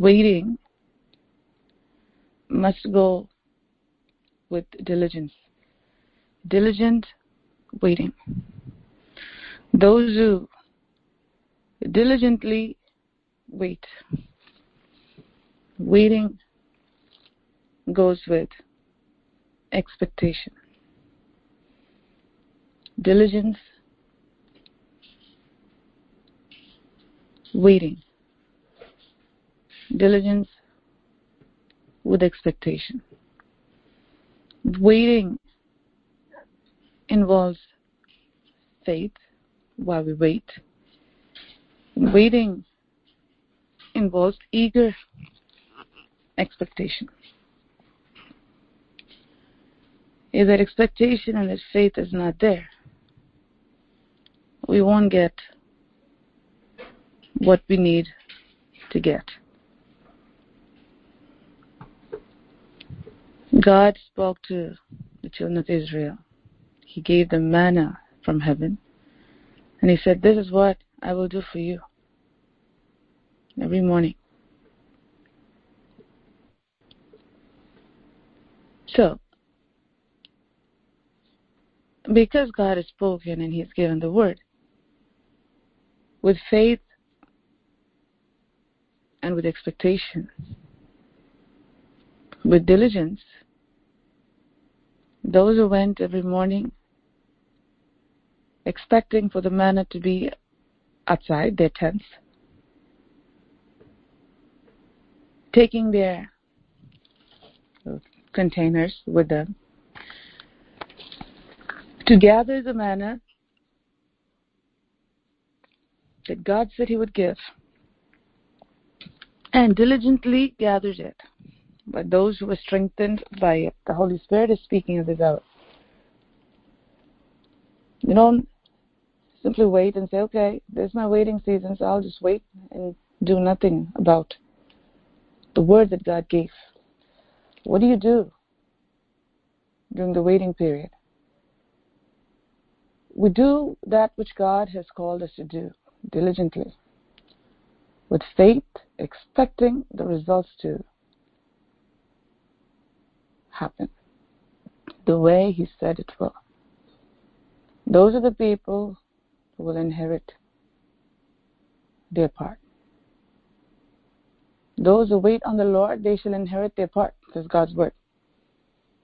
waiting must go with diligence. Diligent waiting. Those who diligently wait. Waiting goes with expectation. Diligence, waiting. Diligence with expectation. Waiting involves faith while we wait. Waiting involves eager expectation. If that expectation and that faith is not there, we won't get what we need to get. God spoke to the children of Israel. He gave them manna from heaven. And He said, This is what I will do for you every morning. So, because God has spoken and He's given the word, with faith and with expectation, with diligence, those who went every morning expecting for the manna to be outside their tents, taking their containers with them to gather the manna that God said He would give and diligently gathered it. But those who were strengthened by the Holy Spirit is speaking of this hour. You don't simply wait and say, okay, there's my waiting season, so I'll just wait and do nothing about the word that God gave. What do you do during the waiting period? We do that which God has called us to do diligently, with faith, expecting the results to happen the way He said it will. Those are the people who will inherit their part. Those who wait on the Lord, they shall inherit their part, says God's word.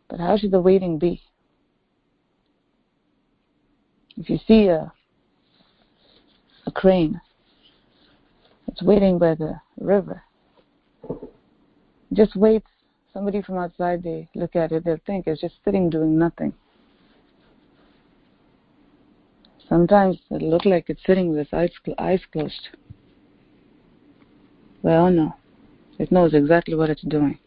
But how should the waiting be? If you see a, a crane, it's waiting by the river. Just wait. Somebody from outside, they look at it, they'll think it's just sitting doing nothing. Sometimes it looks like it's sitting with its eyes, eyes closed. Well, no. It knows exactly what it's doing.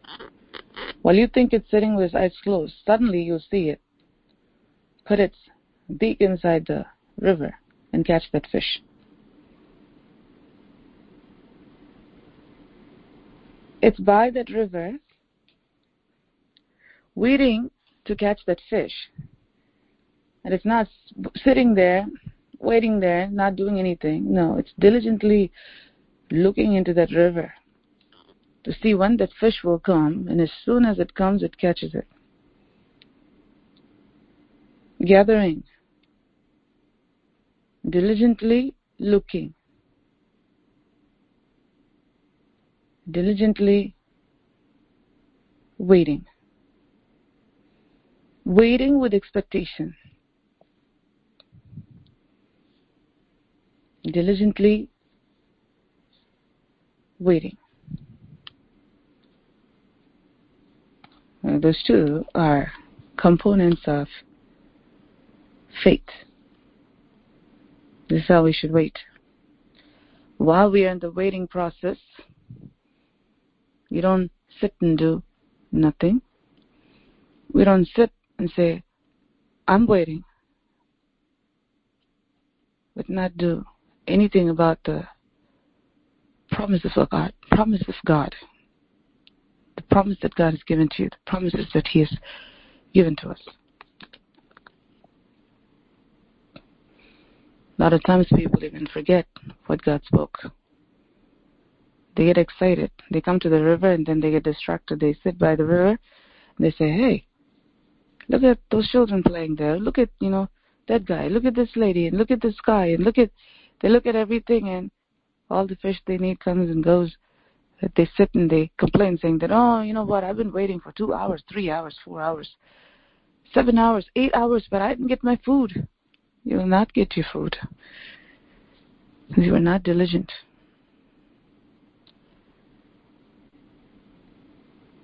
While you think it's sitting with its eyes closed, suddenly you'll see it put its beak inside the river and catch that fish. It's by that river waiting to catch that fish. And it's not sitting there, waiting there, not doing anything. No, it's diligently looking into that river to see when that fish will come, and as soon as it comes, it catches it. Gathering, diligently looking, diligently waiting, waiting with expectation, diligently waiting. Those two are components of faith. This is how we should wait. While we are in the waiting process, you don't sit and do nothing. We don't sit and say, I'm waiting, but not do anything about the promises of God. Promises of God the promise that God has given to you, the promises that He has given to us. A lot of times people even forget what God spoke. they get excited. They come to the river and then they get distracted. They sit by the river. They say, "Hey, look at those children playing there. Look at you know that guy. Look at this lady, and look at the sky, and look at." They look at everything, and all the fish they need comes and goes. They sit and they complain, saying that, "Oh, you know what? I've been waiting for two hours, three hours, four hours, seven hours, eight hours, but I didn't get my food." You will not get your food you are not diligent.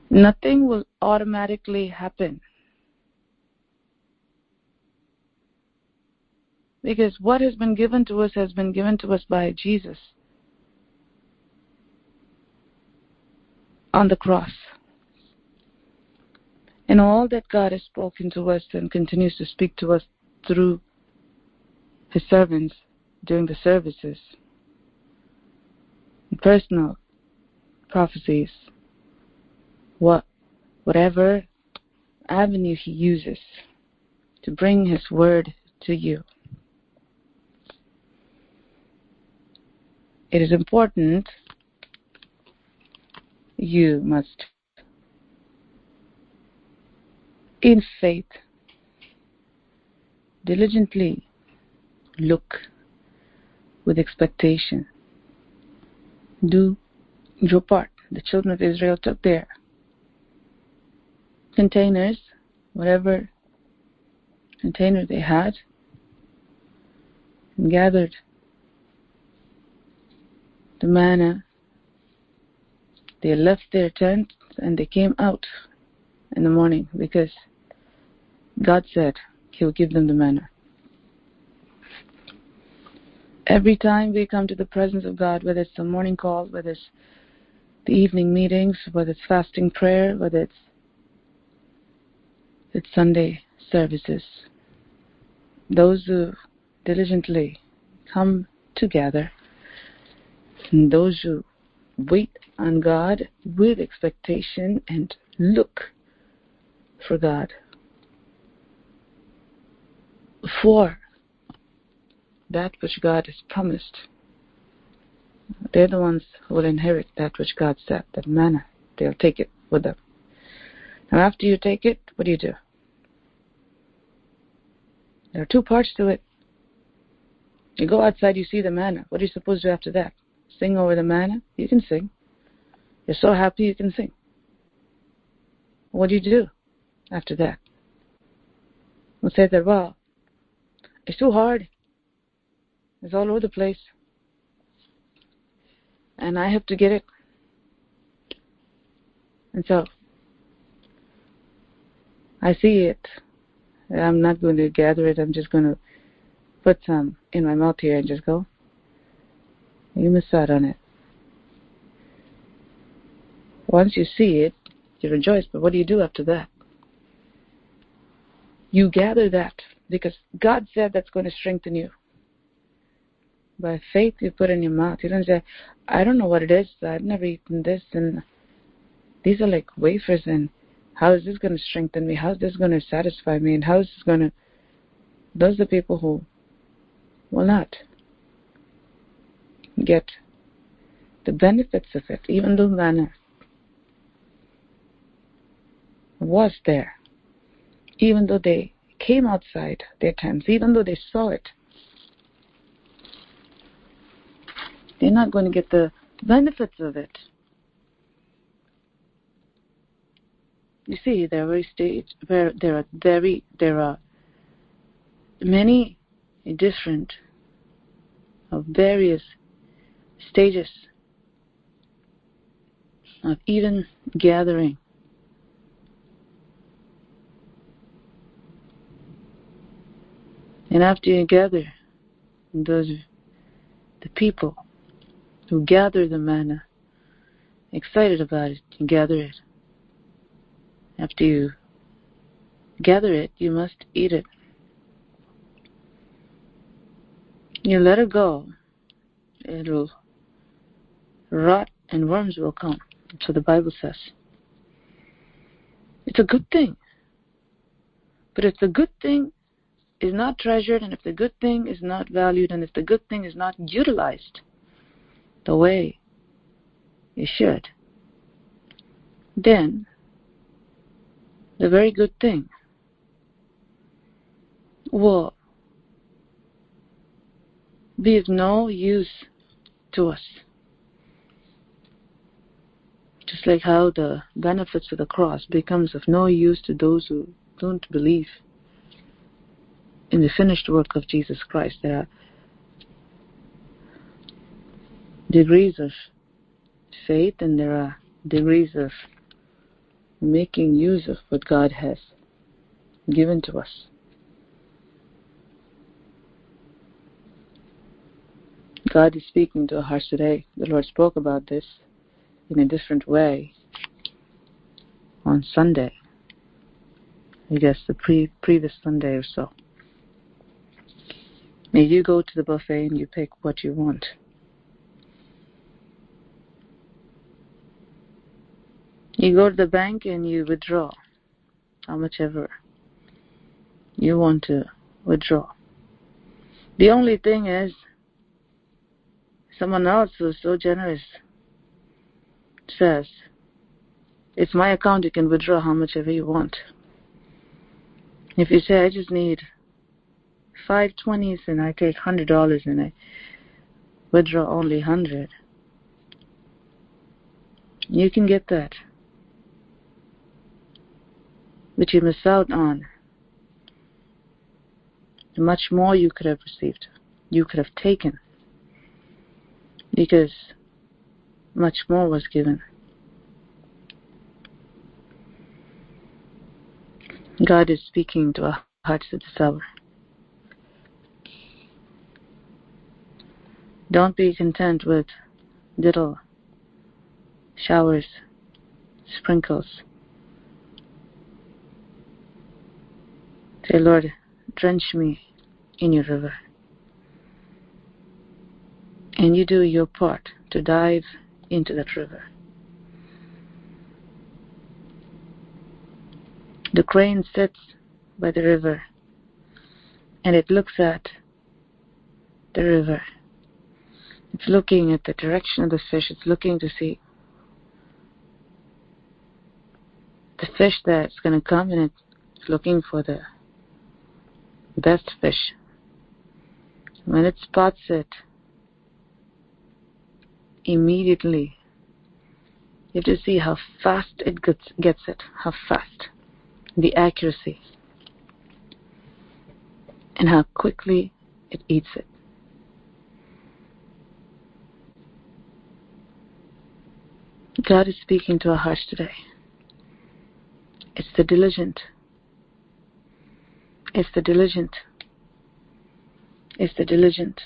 Nothing will automatically happen. Because what has been given to us has been given to us by Jesus on the cross. And all that God has spoken to us and continues to speak to us through His servants during the services, personal prophecies, what whatever avenue he uses to bring his word to you. It is important you must in faith diligently look with expectation. Do your part. The children of Israel took their containers, whatever container they had, and gathered the manna. They left their tent and they came out in the morning because God said He will give them the manna. Every time we come to the presence of God, whether it's the morning call, whether it's the evening meetings, whether it's fasting prayer, whether it's its Sunday services. Those who diligently come together, and those who wait on God with expectation and look for God. For that which God has promised, they're the ones who will inherit that which God said, that manna. They'll take it with them. Now, after you take it, what do you do? There are two parts to it. You go outside, you see the manna. What are you supposed to do after that? Sing over the manna? You can sing. You're so happy you can sing. What do you do after that? We'll say that, well, it's too hard. It's all over the place. And I have to get it. And so I see it I'm not going to gather it. I'm just going to put some in my mouth here and just go. You miss out on it. Once you see it, you rejoice, but what do you do after that? You gather that because God said that's going to strengthen you. By faith, you put in your mouth. You don't say, I don't know what it is. I've never eaten this. And these are like wafers and how is this going to strengthen me? How is this going to satisfy me? And how is this going to. Those are the people who will not get the benefits of it, even though manna was there, even though they came outside their tents, even though they saw it. They're not going to get the benefits of it. you see there are very stage where there are very there are many different of various stages of even gathering. And after you gather those the people who gather the manna excited about it and gather it. After you gather it, you must eat it. You let it go, it'll rot and worms will come. So the Bible says. It's a good thing. But if the good thing is not treasured, and if the good thing is not valued, and if the good thing is not utilized the way it should. Then, the very good thing will be of no use to us. Just like how the benefits of the cross becomes of no use to those who don't believe in the finished work of Jesus Christ. There are degrees of faith and there are degrees of making use of what God has given to us. God is speaking to our hearts today. The Lord spoke about this in a different way on Sunday. I guess the pre- previous Sunday or so. May you go to the buffet and you pick what you want. You go to the bank and you withdraw how much ever you want to withdraw. The only thing is, someone else who's so generous says, it's my account, you can withdraw how much ever you want. If you say, I just need five twenties and I take hundred dollars and I withdraw only hundred, you can get that. But you miss out on much more you could have received, you could have taken, because much more was given. God is speaking to our hearts at this hour. Don't be content with little showers, sprinkles. Say, Lord, drench me in your river. And you do your part to dive into that river. The crane sits by the river and it looks at the river. It's looking at the direction of the fish. It's looking to see the fish that's going to come and it's looking for the best fish. When it spots it, immediately. You have to see how fast it gets, gets it, how fast, the accuracy, and how quickly it eats it. God is speaking to our hearts today. It's the diligent. It's the diligent. It's the diligent.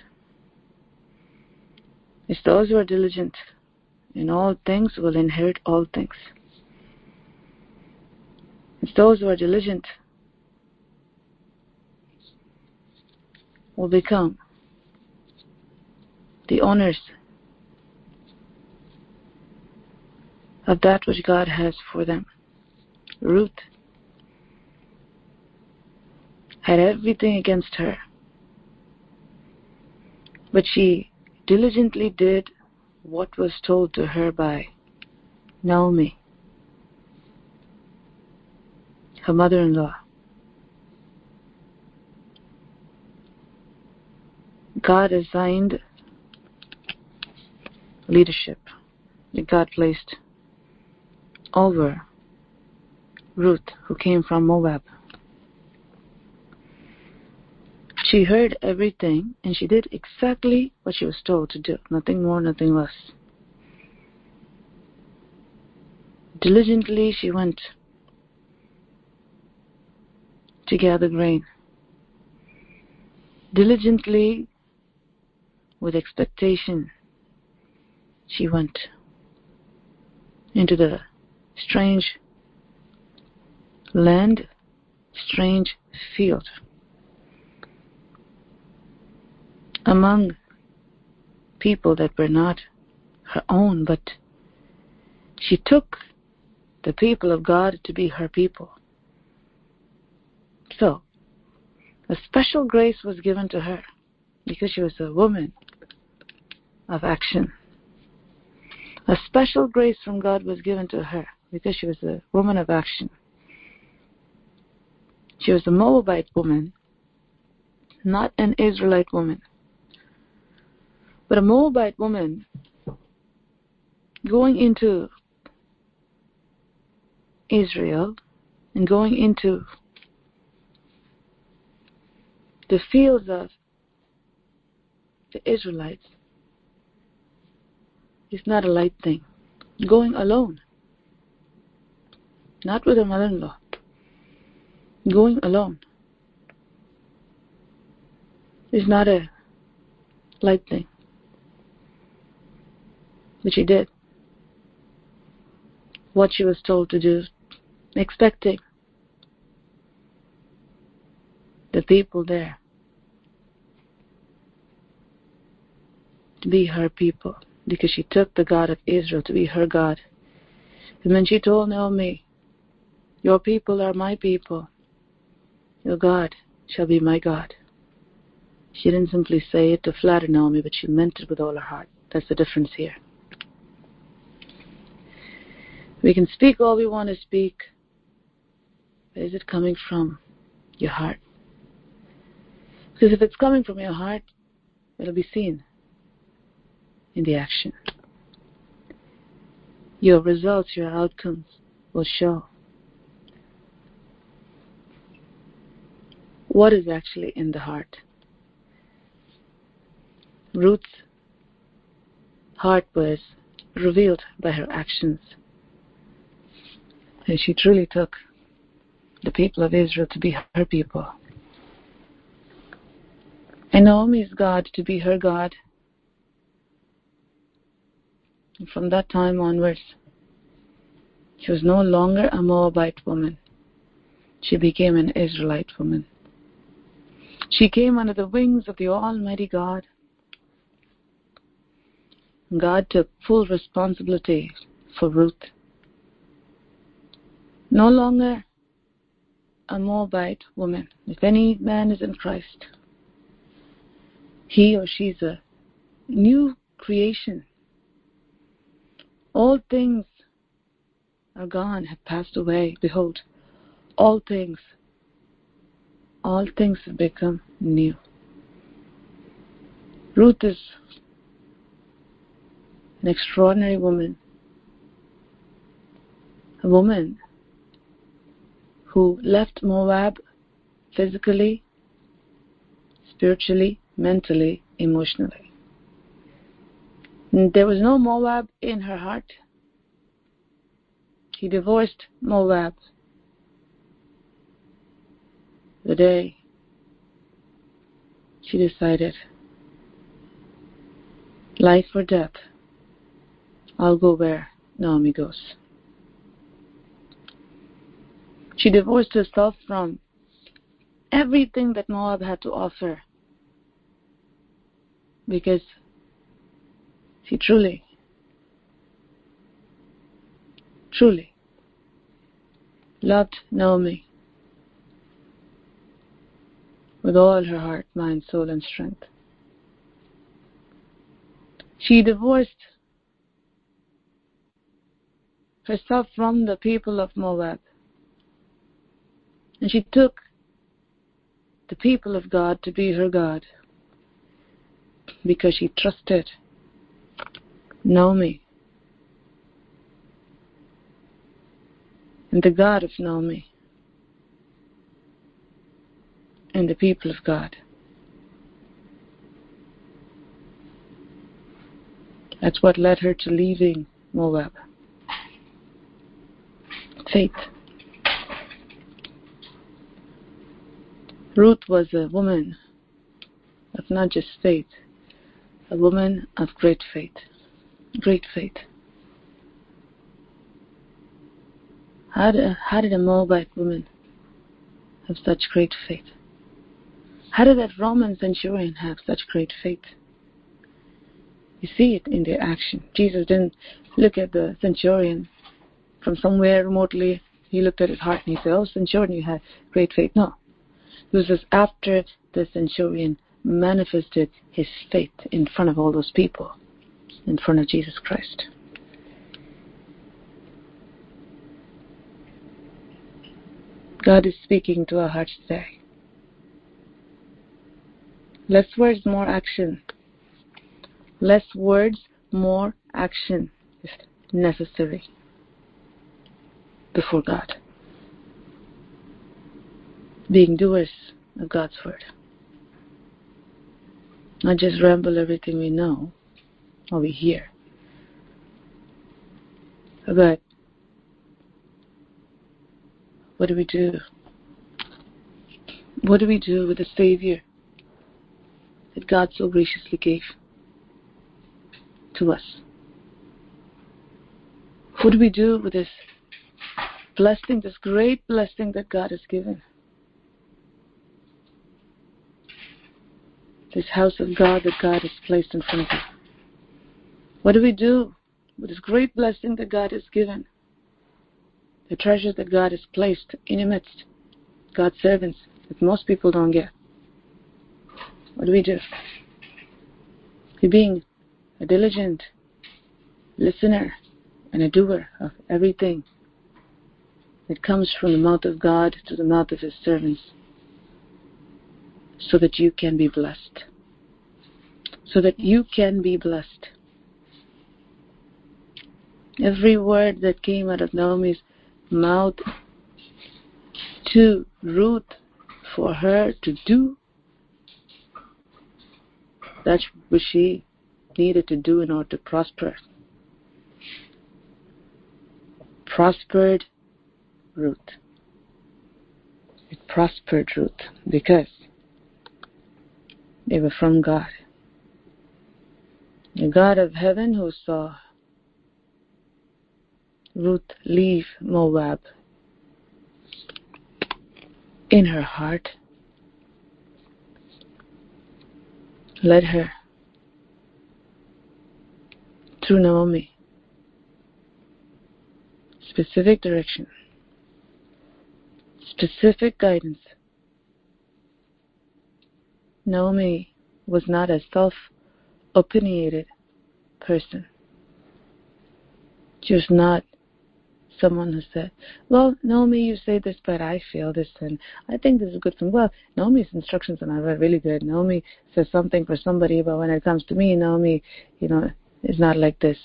It's those who are diligent in all things will inherit all things. It's those who are diligent will become the owners of that which God has for them. Ruth had everything against her, but she diligently did what was told to her by Naomi, her mother in law. God assigned leadership that God placed over Ruth, who came from Moab. She heard everything and she did exactly what she was told to do, nothing more, nothing less. Diligently she went to gather grain. Diligently, with expectation, she went into the strange land, strange field. Among people that were not her own, but she took the people of God to be her people. So, a special grace was given to her because she was a woman of action. A special grace from God was given to her because she was a woman of action. She was a Moabite woman, not an Israelite woman. But a Moabite woman going into Israel and going into the fields of the Israelites is not a light thing. Going alone, not with a mother in law, going alone is not a light thing. But she did what she was told to do, expecting the people there to be her people because she took the God of Israel to be her God. And then she told Naomi, Your people are my people. Your God shall be my God. She didn't simply say it to flatter Naomi, but she meant it with all her heart. That's the difference here. We can speak all we want to speak, but is it coming from your heart? Because if it's coming from your heart, it'll be seen in the action. Your results, your outcomes will show what is actually in the heart. Ruth's heart was revealed by her actions. And she truly took the people of Israel to be her people. And Naomi's God to be her God. And from that time onwards, she was no longer a Moabite woman. She became an Israelite woman. She came under the wings of the Almighty God. God took full responsibility for Ruth. No longer a Moabite woman. If any man is in Christ, he or she is a new creation. All things are gone, have passed away. Behold, all things, all things have become new. Ruth is an extraordinary woman, a woman who left Moab physically, spiritually, mentally, emotionally. There was no Moab in her heart. She divorced Moab the day she decided life or death, I'll go where Naomi goes. She divorced herself from everything that Moab had to offer because she truly, truly loved Naomi with all her heart, mind, soul, and strength. She divorced herself from the people of Moab. And she took the people of God to be her God because she trusted Naomi and the God of Naomi and the people of God. That's what led her to leaving Moab. Faith. Ruth was a woman of not just faith, a woman of great faith. Great faith. How did, how did a Moabite woman have such great faith? How did that Roman centurion have such great faith? You see it in their action. Jesus didn't look at the centurion from somewhere remotely. He looked at his heart and he said, Oh, centurion, you had great faith. No. This is after the centurion manifested his faith in front of all those people, in front of Jesus Christ. God is speaking to our hearts today. Less words, more action. Less words, more action is necessary before God. Being doers of God's word. Not just ramble everything we know or we hear. But what do we do? What do we do with the Savior that God so graciously gave to us? What do we do with this blessing, this great blessing that God has given? This house of God that God has placed in front of us. What do we do with this great blessing that God has given? the treasure that God has placed in your midst, God's servants, that most people don't get. What do we do? We're being a diligent listener and a doer of everything that comes from the mouth of God to the mouth of His servants so that you can be blessed. So that you can be blessed. Every word that came out of Naomi's mouth to Ruth for her to do that's what she needed to do in order to prosper. Prospered Ruth. It prospered Ruth because they were from God. The God of heaven who saw Ruth leave Moab in her heart. Led her through Naomi. Specific direction, specific guidance. Naomi was not a self opinionated person. She was not someone who said, Well, Naomi, you say this, but I feel this, and I think this is a good me. Well, Naomi's instructions are not really good. Naomi says something for somebody, but when it comes to me, Naomi, you know, is not like this.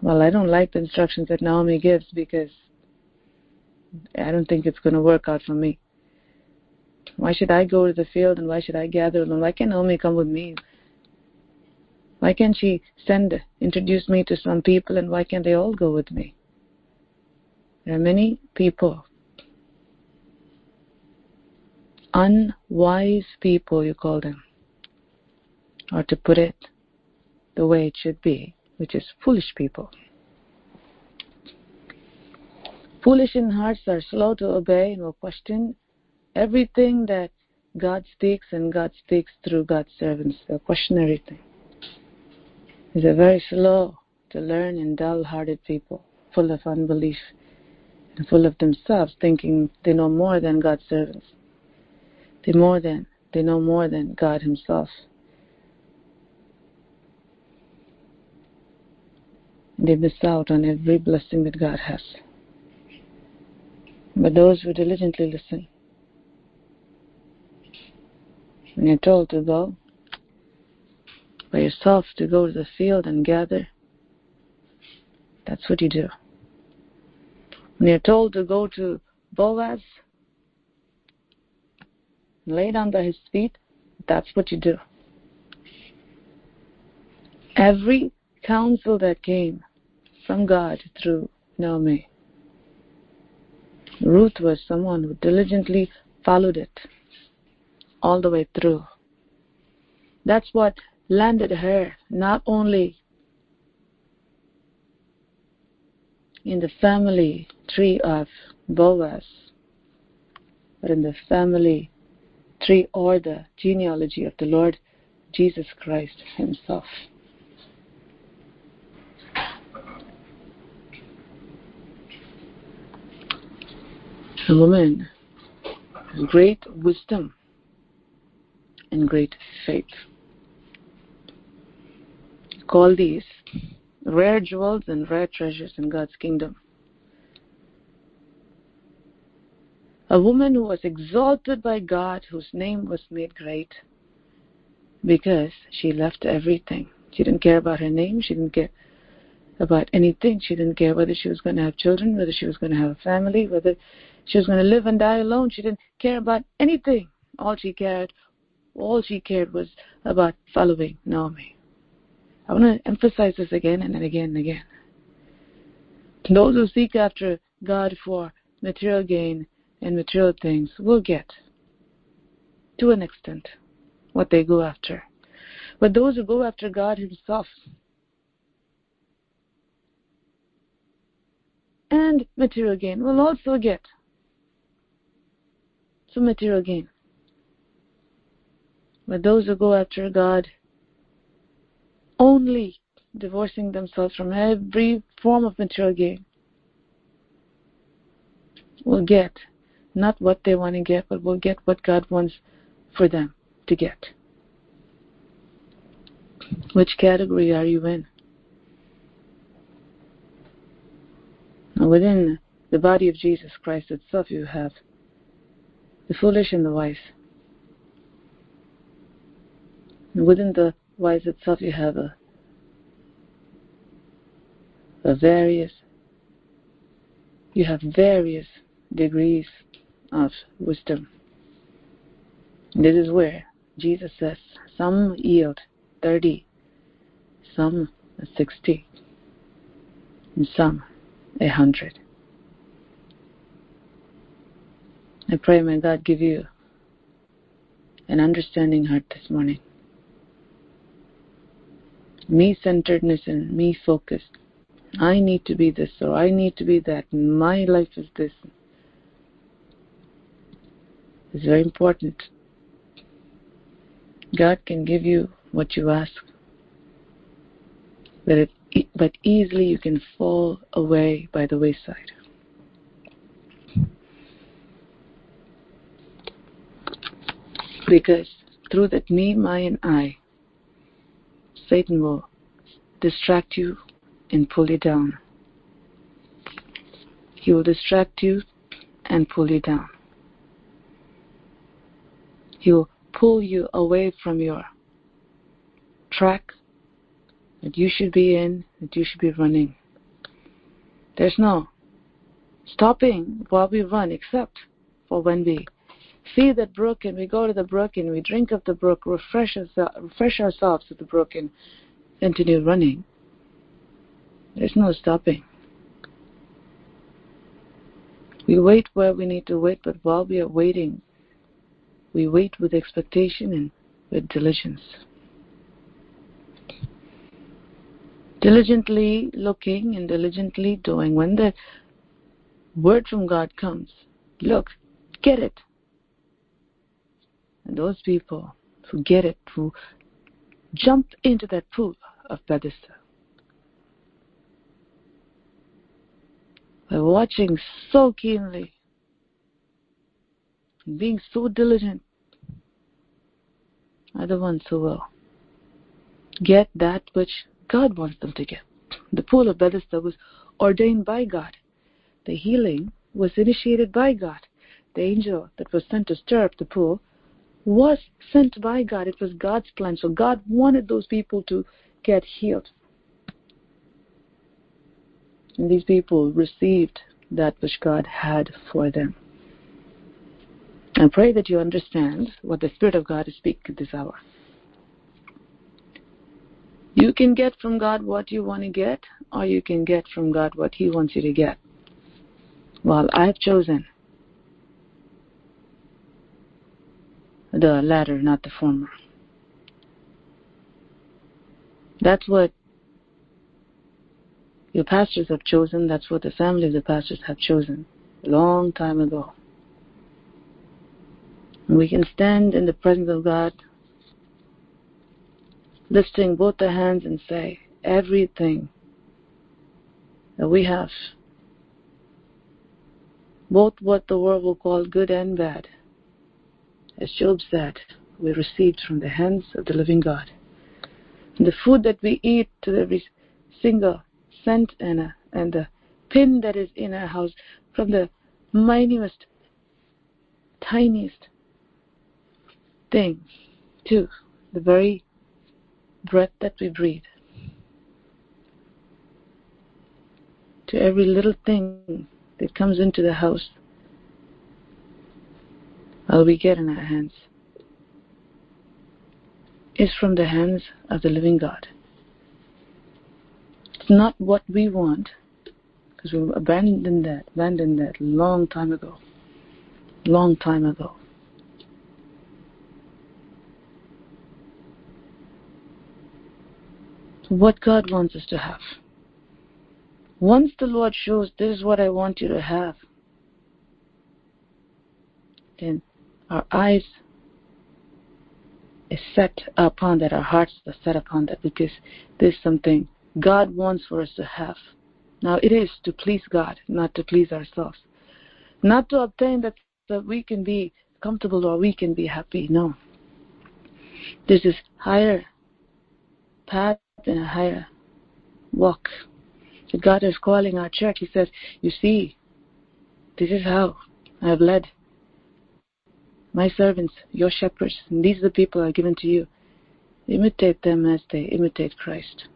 Well, I don't like the instructions that Naomi gives because I don't think it's going to work out for me. Why should I go to the field and why should I gather them? Why can't Naomi come with me? Why can't she send, introduce me to some people and why can't they all go with me? There are many people, unwise people, you call them, or to put it the way it should be, which is foolish people. Foolish in hearts are slow to obey and will question everything that God speaks and God speaks through God's servants. They'll question everything is a very slow to learn and dull-hearted people, full of unbelief and full of themselves, thinking they know more than God's servants. They more than they know more than God Himself. They miss out on every blessing that God has. But those who diligently listen, when you're told to go, by yourself to go to the field and gather, that's what you do. When you're told to go to Boaz, lay down by his feet, that's what you do. Every counsel that came from God through Naomi, Ruth was someone who diligently followed it all the way through. That's what landed her not only in the family tree of Boaz, but in the family tree or the genealogy of the Lord Jesus Christ Himself. A woman great wisdom and great faith call these rare jewels and rare treasures in God's kingdom. A woman who was exalted by God, whose name was made great because she left everything. She didn't care about her name. She didn't care about anything. She didn't care whether she was going to have children, whether she was going to have a family, whether she was going to live and die alone. She didn't care about anything. All she cared, all she cared was about following Naomi. I want to emphasize this again and again and again. Those who seek after God for material gain and material things will get, to an extent, what they go after. But those who go after God Himself and material gain will also get some material gain. But those who go after God only divorcing themselves from every form of material gain will get not what they want to get, but will get what God wants for them to get. Which category are you in? Now, within the body of Jesus Christ itself, you have the foolish and the wise. Within the wise itself, you have a, a various you have various degrees of wisdom. This is where Jesus says some yield 30, some 60, and some a hundred. I pray may God give you an understanding heart this morning. Me centeredness and me focused. I need to be this or I need to be that. My life is this. It's very important. God can give you what you ask, but it but easily you can fall away by the wayside. Because through that me, my, and I, Satan will distract you and pull you down. He will distract you and pull you down. He will pull you away from your track that you should be in, that you should be running. There's no stopping while we run except for when we see that brook and we go to the brook and we drink of the brook, refresh, ourselves, refresh ourselves with the brook and continue running. There's no stopping. We wait where we need to wait, but while we are waiting, we wait with expectation and with diligence. diligently looking and diligently doing. When the word from God comes, look, get it. And those people who get it, who jump into that pool of Bethesda, by watching so keenly, being so diligent, are the ones who will get that which God wants them to get. The pool of Bethesda was ordained by God. The healing was initiated by God. The angel that was sent to stir up the pool was sent by God. It was God's plan. So God wanted those people to get healed. And these people received that which God had for them. I pray that you understand what the Spirit of God is speaking this hour. You can get from God what you want to get, or you can get from God what He wants you to get. Well, I've chosen the latter, not the former. That's what your pastors have chosen. That's what the family of the pastors have chosen a long time ago. And we can stand in the presence of God lifting both the hands and say, everything that we have, both what the world will call good and bad, as Job said, we received from the hands of the living God. And the food that we eat to every single cent and, uh, and the pin that is in our house, from the minutest tiniest thing to the very breath that we breathe, to every little thing that comes into the house, all we get in our hands is from the hands of the living God. It's not what we want, because we abandoned that, abandoned that long time ago, long time ago. What God wants us to have. Once the Lord shows this is what I want you to have, then our eyes is set upon that, our hearts are set upon that because there's something God wants for us to have. Now it is to please God, not to please ourselves. Not to obtain that, that we can be comfortable or we can be happy. No. There's this higher path and a higher walk. That God is calling our church. He says, You see, this is how I have led my servants, your shepherds, and these are the people I given to you. Imitate them as they imitate Christ.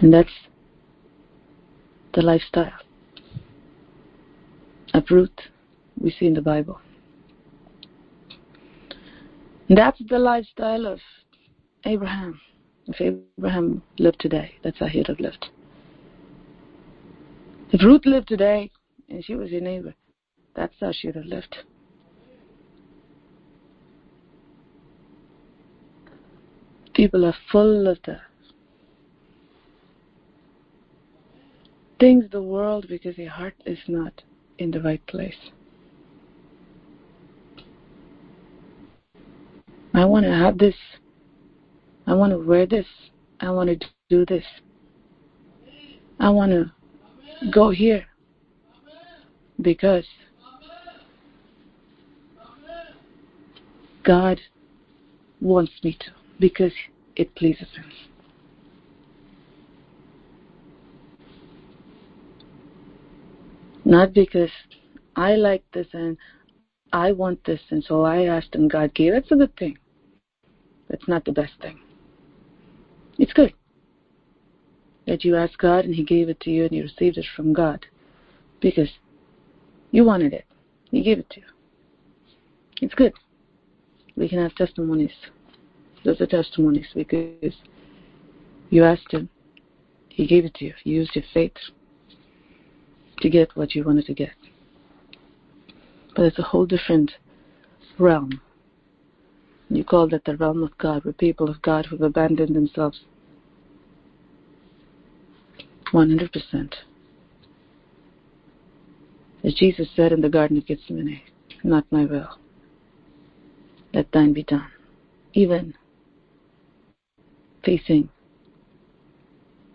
And that's the lifestyle Ruth we see in the Bible. And that's the lifestyle of Abraham. If Abraham lived today, that's how he would have lived. If Ruth lived today and she was your neighbor, that's how she would have lived. People are full of the things the world because their heart is not in the right place. I want to have this. I want to wear this. I want to do this. I want to go here because God wants me to, because it pleases Him. Not because I like this and I want this, and so I asked and God gave. That's a good thing. That's not the best thing. It's good that you asked God and He gave it to you and you received it from God because you wanted it. He gave it to you. It's good. We can have testimonies. Those are testimonies because you asked Him, He gave it to you. You used your faith to get what you wanted to get. But it's a whole different realm. You call that the realm of God, where people of God who've abandoned themselves 100%. As Jesus said in the Garden of Gethsemane, not my will, let thine be done. Even facing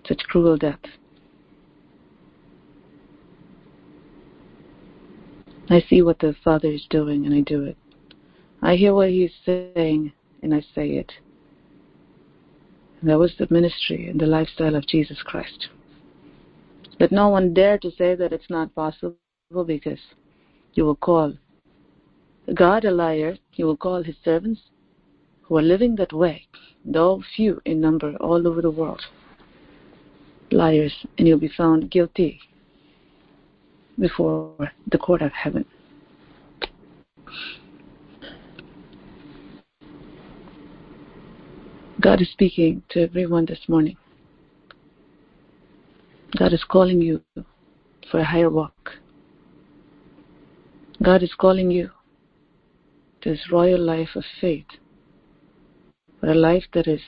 such cruel death. I see what the Father is doing and I do it. I hear what He's saying and I say it. And that was the ministry and the lifestyle of Jesus Christ. Let no one dare to say that it's not possible because you will call God a liar, you will call his servants who are living that way, though few in number all over the world, liars, and you'll be found guilty before the court of heaven. God is speaking to everyone this morning. God is calling you for a higher walk. God is calling you to this royal life of faith, for a life that is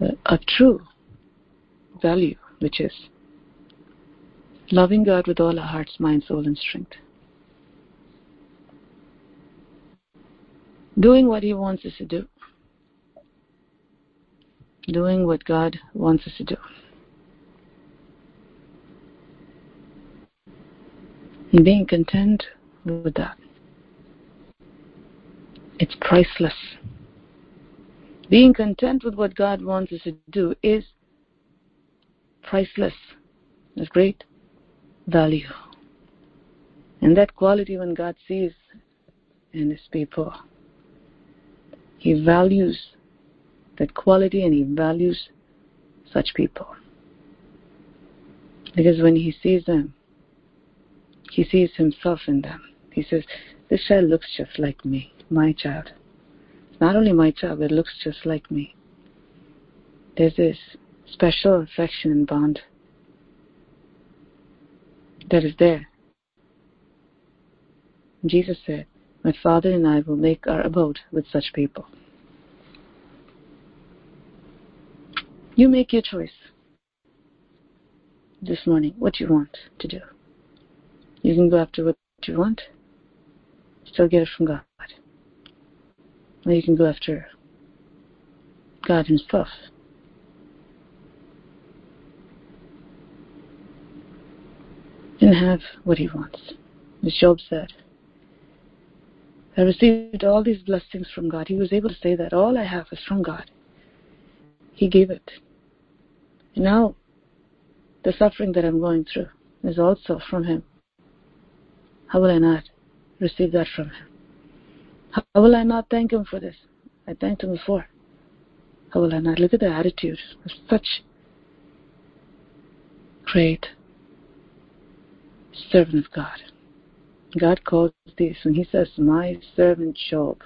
uh, a true value, which is loving God with all our hearts, mind, soul, and strength. Doing what He wants us to do doing what God wants us to do. And being content with that. It's priceless. Being content with what God wants us to do is priceless. There's great value. And that quality, when God sees in His people, He values that quality and He values such people. Because when He sees them, He sees Himself in them. He says, This child looks just like me, my child. It's not only my child, but it looks just like me. There's this special affection and bond that is there. Jesus said, My Father and I will make our abode with such people. You make your choice this morning what you want to do. You can go after what you want, still get it from God. Or you can go after God Himself. And have what He wants. As Job said, I received all these blessings from God. He was able to say that all I have is from God. He gave it. Now, the suffering that I'm going through is also from Him. How will I not receive that from Him? How will I not thank Him for this? I thanked Him before. How will I not? Look at the attitude of such great servant of God. God calls these, when He says, My servant Job,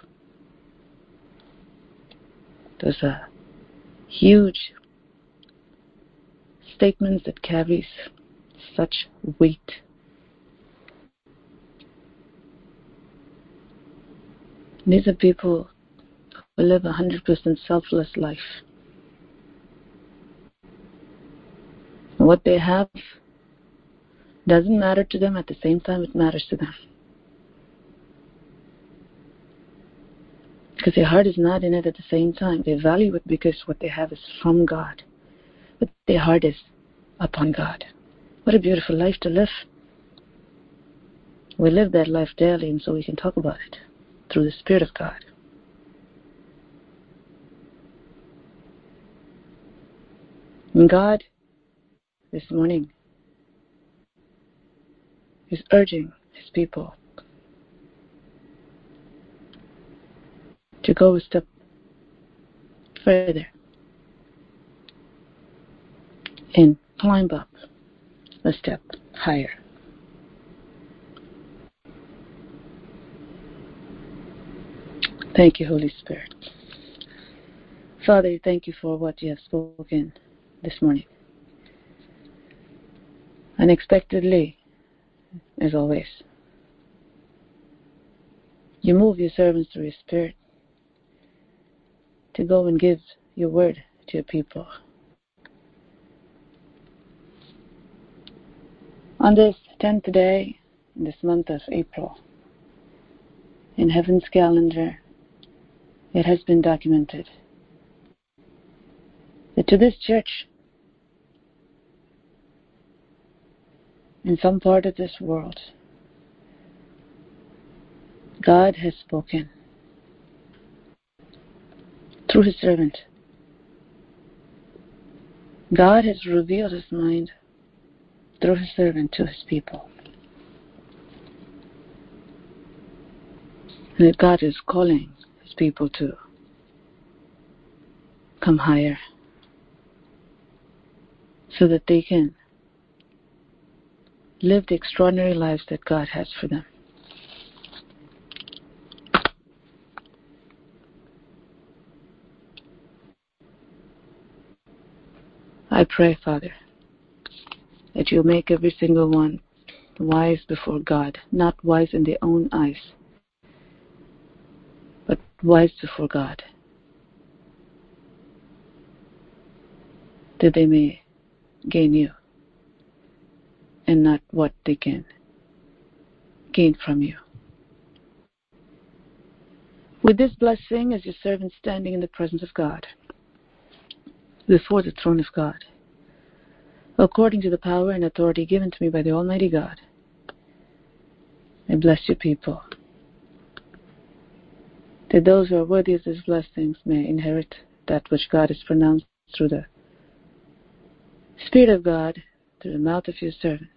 There's a huge statements that carries such weight. These are people who live a hundred percent selfless life. What they have doesn't matter to them, at the same time, it matters to them. Because their heart is not in it at the same time. They value it because what they have is from God. But their heart is upon God. What a beautiful life to live. We live that life daily, and so we can talk about it through the Spirit of God. And God, this morning, is urging his people to go a step further and climb up a step higher. Thank you, Holy Spirit. Father, thank you for what you have spoken this morning. Unexpectedly, as always. You move your servants through your spirit to go and give your word to your people. On this 10th day in this month of April, in heaven's calendar, it has been documented that to this church, in some part of this world, God has spoken through his servant. God has revealed his mind through his servant to his people. And that God is calling his people to come higher so that they can live the extraordinary lives that God has for them. I pray, Father, that you'll make every single one wise before God, not wise in their own eyes, but wise before God, that they may gain you and not what they can gain from you. With this blessing, as your servant standing in the presence of God, before the throne of God, according to the power and authority given to me by the Almighty God, I bless your people, that those who are worthy of these blessings may inherit that which God has pronounced through the Spirit of God, through the mouth of your servant,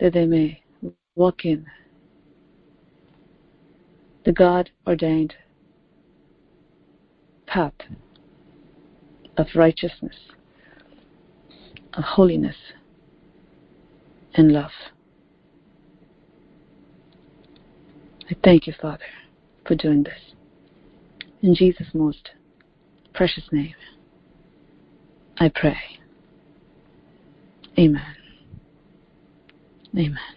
that they may walk in the God ordained path of righteousness, of holiness, and love. I thank you, Father, for doing this. In Jesus' most precious name, I pray. Amen. Amen.